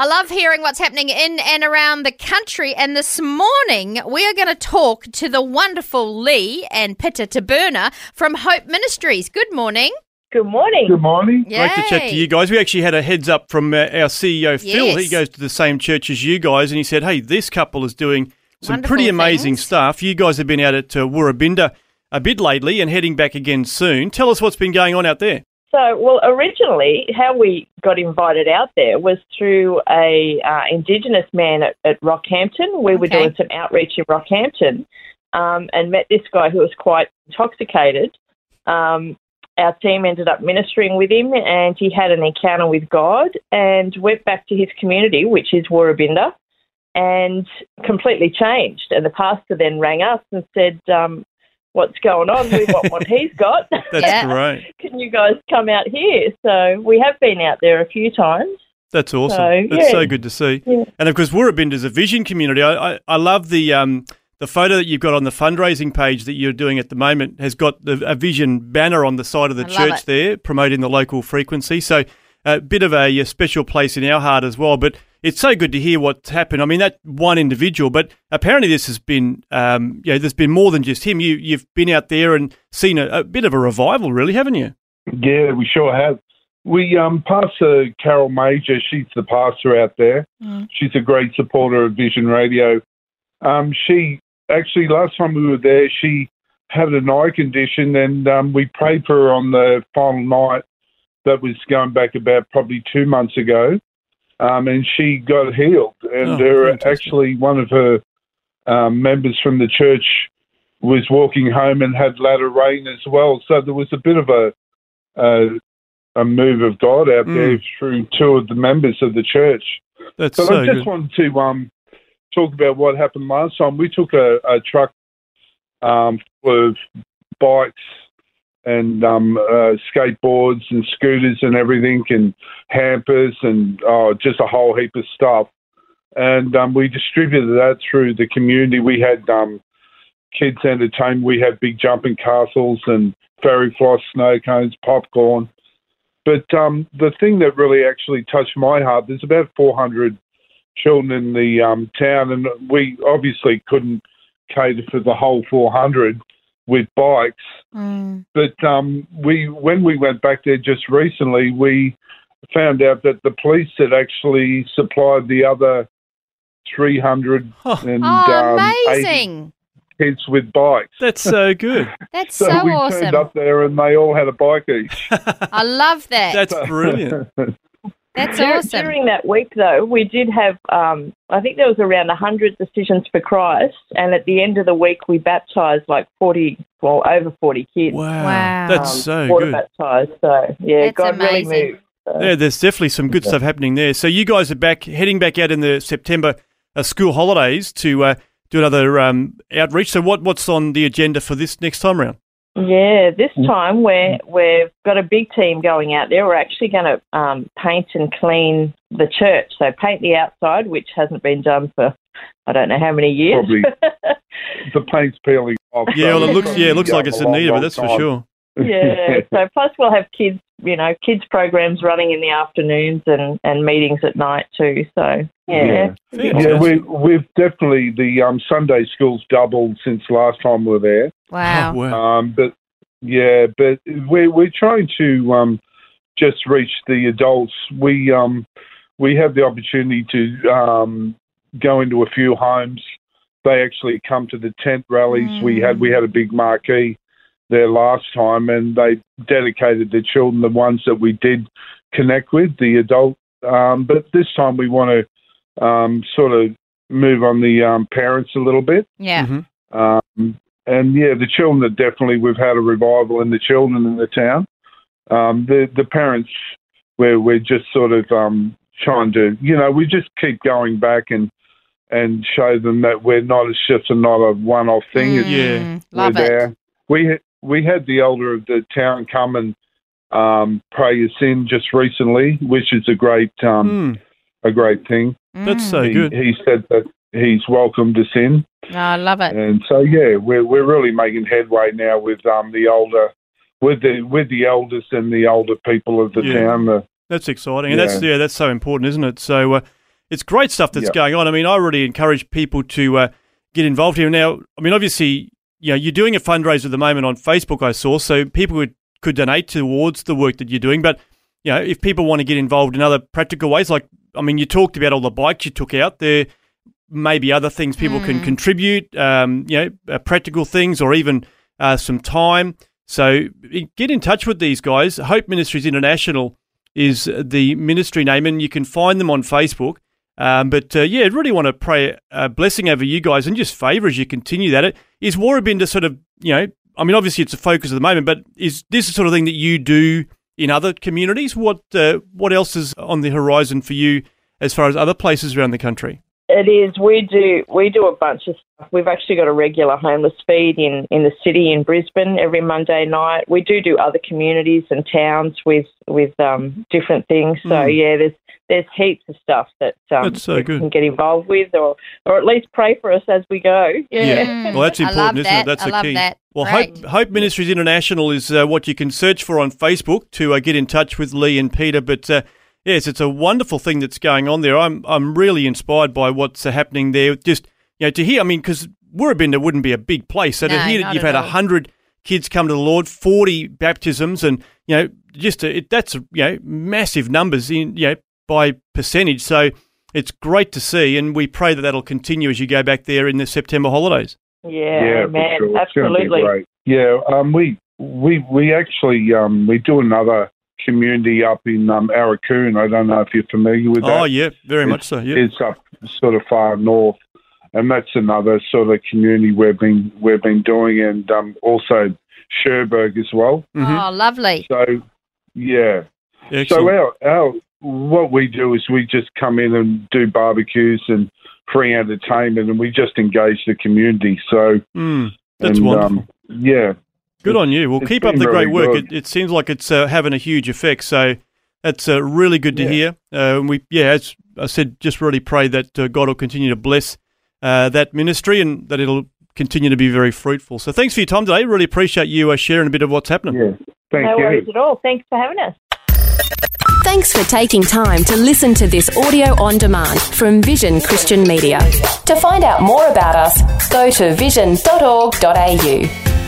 I love hearing what's happening in and around the country. And this morning, we are going to talk to the wonderful Lee and Peter Taberna from Hope Ministries. Good morning. Good morning. Good morning. Yay. Great to chat to you guys. We actually had a heads up from uh, our CEO, Phil. Yes. He goes to the same church as you guys, and he said, hey, this couple is doing some Wonderful pretty amazing things. stuff. You guys have been out at uh, Woorabinda a bit lately and heading back again soon. Tell us what's been going on out there. So, well, originally, how we got invited out there was through a uh, Indigenous man at, at Rockhampton. We were doing some outreach in Rockhampton um, and met this guy who was quite intoxicated. Um, our team ended up ministering with him, and he had an encounter with God and went back to his community, which is Woorabinda, and completely changed. And the pastor then rang us and said, um, "What's going on? We want what he's got." That's Yeah. great. can you guys come out here? So we have been out there a few times. That's awesome. So, That's yeah. so good to see. Yeah. And of course, Woorabinda is a vision community. I, I, I love the um, the photo that you've got on the fundraising page that you're doing at the moment has got the, a vision banner on the side of the I church there, promoting the local frequency. So a bit of a, a special place in our heart as well. But it's so good to hear what's happened. I mean, that one individual, but apparently this has been, um, you know, there's been more than just him. You you've been out there and seen a, a bit of a revival, really, haven't you? Yeah, we sure have. We um, Pastor Carol Major, she's the pastor out there. Mm. She's a great supporter of Vision Radio. Um, she actually last time we were there, she had an eye condition, and um, we prayed for her on the final night. That was going back about probably two months ago, um, and she got healed. And Oh, her actually one of her um, members from the church was walking home and had latter rain as well. So there was a bit of a a, a move of God out Mm. there through two of the members of the church. That's But so I just good. wanted to um, talk about what happened last time. We took a, a truck um, full of bikes and um, uh, skateboards and scooters and everything, and hampers and oh, just a whole heap of stuff. And um, we distributed that through the community. We had um, kids entertainment. We had big jumping castles and fairy floss, snow cones, popcorn. But um, the thing that really actually touched my heart, there's about 400 children in the um, town, and we obviously couldn't cater for the whole 400 with bikes. Mm. But um, we, when we went back there just recently, we found out that the police had actually supplied the other 300 Oh, and Oh, um, amazing. kids with bikes. that's so good. That's So, so, we awesome. turned up there and they all had a bike each. I love that. That's brilliant. That's Dur- awesome. During that week, though, we did have, um, I think there was around 100 decisions for Christ, and at the end of the week, we baptised like 40, well, over 40 kids. Wow. Wow. That's um, so water good. baptised. So, yeah, That's God amazing. really moved. So. Yeah, there's definitely some good stuff happening there. So you guys are back, heading back out in the September uh, school holidays to uh, do another um, outreach. So what, what's on the agenda for this next time round? Yeah, this time we're we've got a big team going out there. We're actually going to um, paint and clean the church. So paint the outside, which hasn't been done for I don't know how many years. Probably. the paint's peeling off. Yeah, so well, it looks yeah, it looks like it's in need of it. long That's for sure. Yeah. So plus we'll have kids, you know, kids programs running in the afternoons and and meetings at night too. So yeah, Yeah, Fantastic. we, we've definitely the um, Sunday schools doubled since last time we were there. Wow. Oh, wow. Um, but yeah, but we're we're trying to um, just reach the adults. We um, we have the opportunity to um, go into a few homes. They actually come to the tent rallies. We had we had a big marquee there last time, and they dedicated the children, the ones that we did connect with, the adult. Um, but this time we want to um, sort of move on the um, parents a little bit. Yeah. Mhm. Um, and yeah, the children are definitely we've had a revival in the children in the town. Um, the the parents we're we're just sort of um, trying to, you know, we just keep going back and and show them that we're not. It's just a not a one-off thing. It's, Yeah. Mm, love we're it. there. We we had the elder of the town come and um, pray us in just recently, which is a great um, Hmm, a great thing. that's Mm. so he, good. he said that he's welcomed us in, Oh, I love it. and so yeah, we're we're really making headway now with um, the older with the with the elders and the older people of the Yeah. town. The, That's exciting, and that's yeah, that's so important, isn't it? So uh, it's great stuff that's Yeah. going on. I mean, I really encourage people to uh, get involved here. Now, I mean, obviously, you know, you're doing a fundraiser at the moment on Facebook. I saw, so people could could donate towards the work that you're doing. But you know, if people want to get involved in other practical ways, like I mean, you talked about all the bikes you took out there. Maybe other things people can contribute, um, you know, uh, practical things or even uh, some time. So get in touch with these guys. Hope Ministries International is the ministry name, and you can find them on Facebook. Um, but uh, yeah, I really want to pray a blessing over you guys and just favour as you continue that. It is Woorabinda sort of you know. I mean, obviously it's a focus at the moment, but is this the sort of thing that you do in other communities? What uh, what else is on the horizon for you as far as other places around the country? It is. We do. We do a bunch of stuff. We've actually got a regular homeless feed in in the city in Brisbane every Monday night. We do do other communities and towns with with um, different things. So Mm. yeah, there's there's heaps of stuff that um, That's so we good. can get involved with, or or at least pray for us as we go. Yeah. Mm, Well, that's important, isn't that. it? That's I the love key. that. Well, Great. Hope, Hope Ministries International is uh, what you can search for on Facebook to uh, get in touch with Lee and Peter. But uh, yes, it's a wonderful thing that's going on there. I'm I'm really inspired by what's happening there. Just you know to hear. I mean, because Woorabinda wouldn't be a big place, so to hear that you've had all. hundred kids come to the Lord, forty baptisms, and you know just uh it, that's you know massive numbers in you know by percentage. So. It's great to see, and we pray that that'll continue as you go back there in the September holidays. Yeah, yeah, man, sure. It's gonna be absolutely. Yeah, um, we we we actually um, we do another community up in um, Aurukun. I don't know if you're familiar with that. Oh, yeah, very much so. Yeah. It's up sort of far north, and that's another sort of community we've been we've been doing, and um, also Cherbourg as well. Mhm. Oh, lovely. So yeah, Excellent. so our our what we do is we just come in and do barbecues and free entertainment, and we just engage the community. So Mm, that's and, wonderful. Um, yeah, Good on you. Well, it's keep up been the great work. It, it seems like it's uh, having a huge effect. So that's uh, really good to Yeah. hear. Uh, and we, yeah, as I said, just really pray that uh, God will continue to bless uh, that ministry and that it'll continue to be very fruitful. So thanks for your time today. Really appreciate you uh, sharing a bit of what's happening. yeah. Thank no you. worries at all. Thanks for having us. Thanks for taking time to listen to this audio on demand from Vision Christian Media. To find out more about us, go to vision.org.au.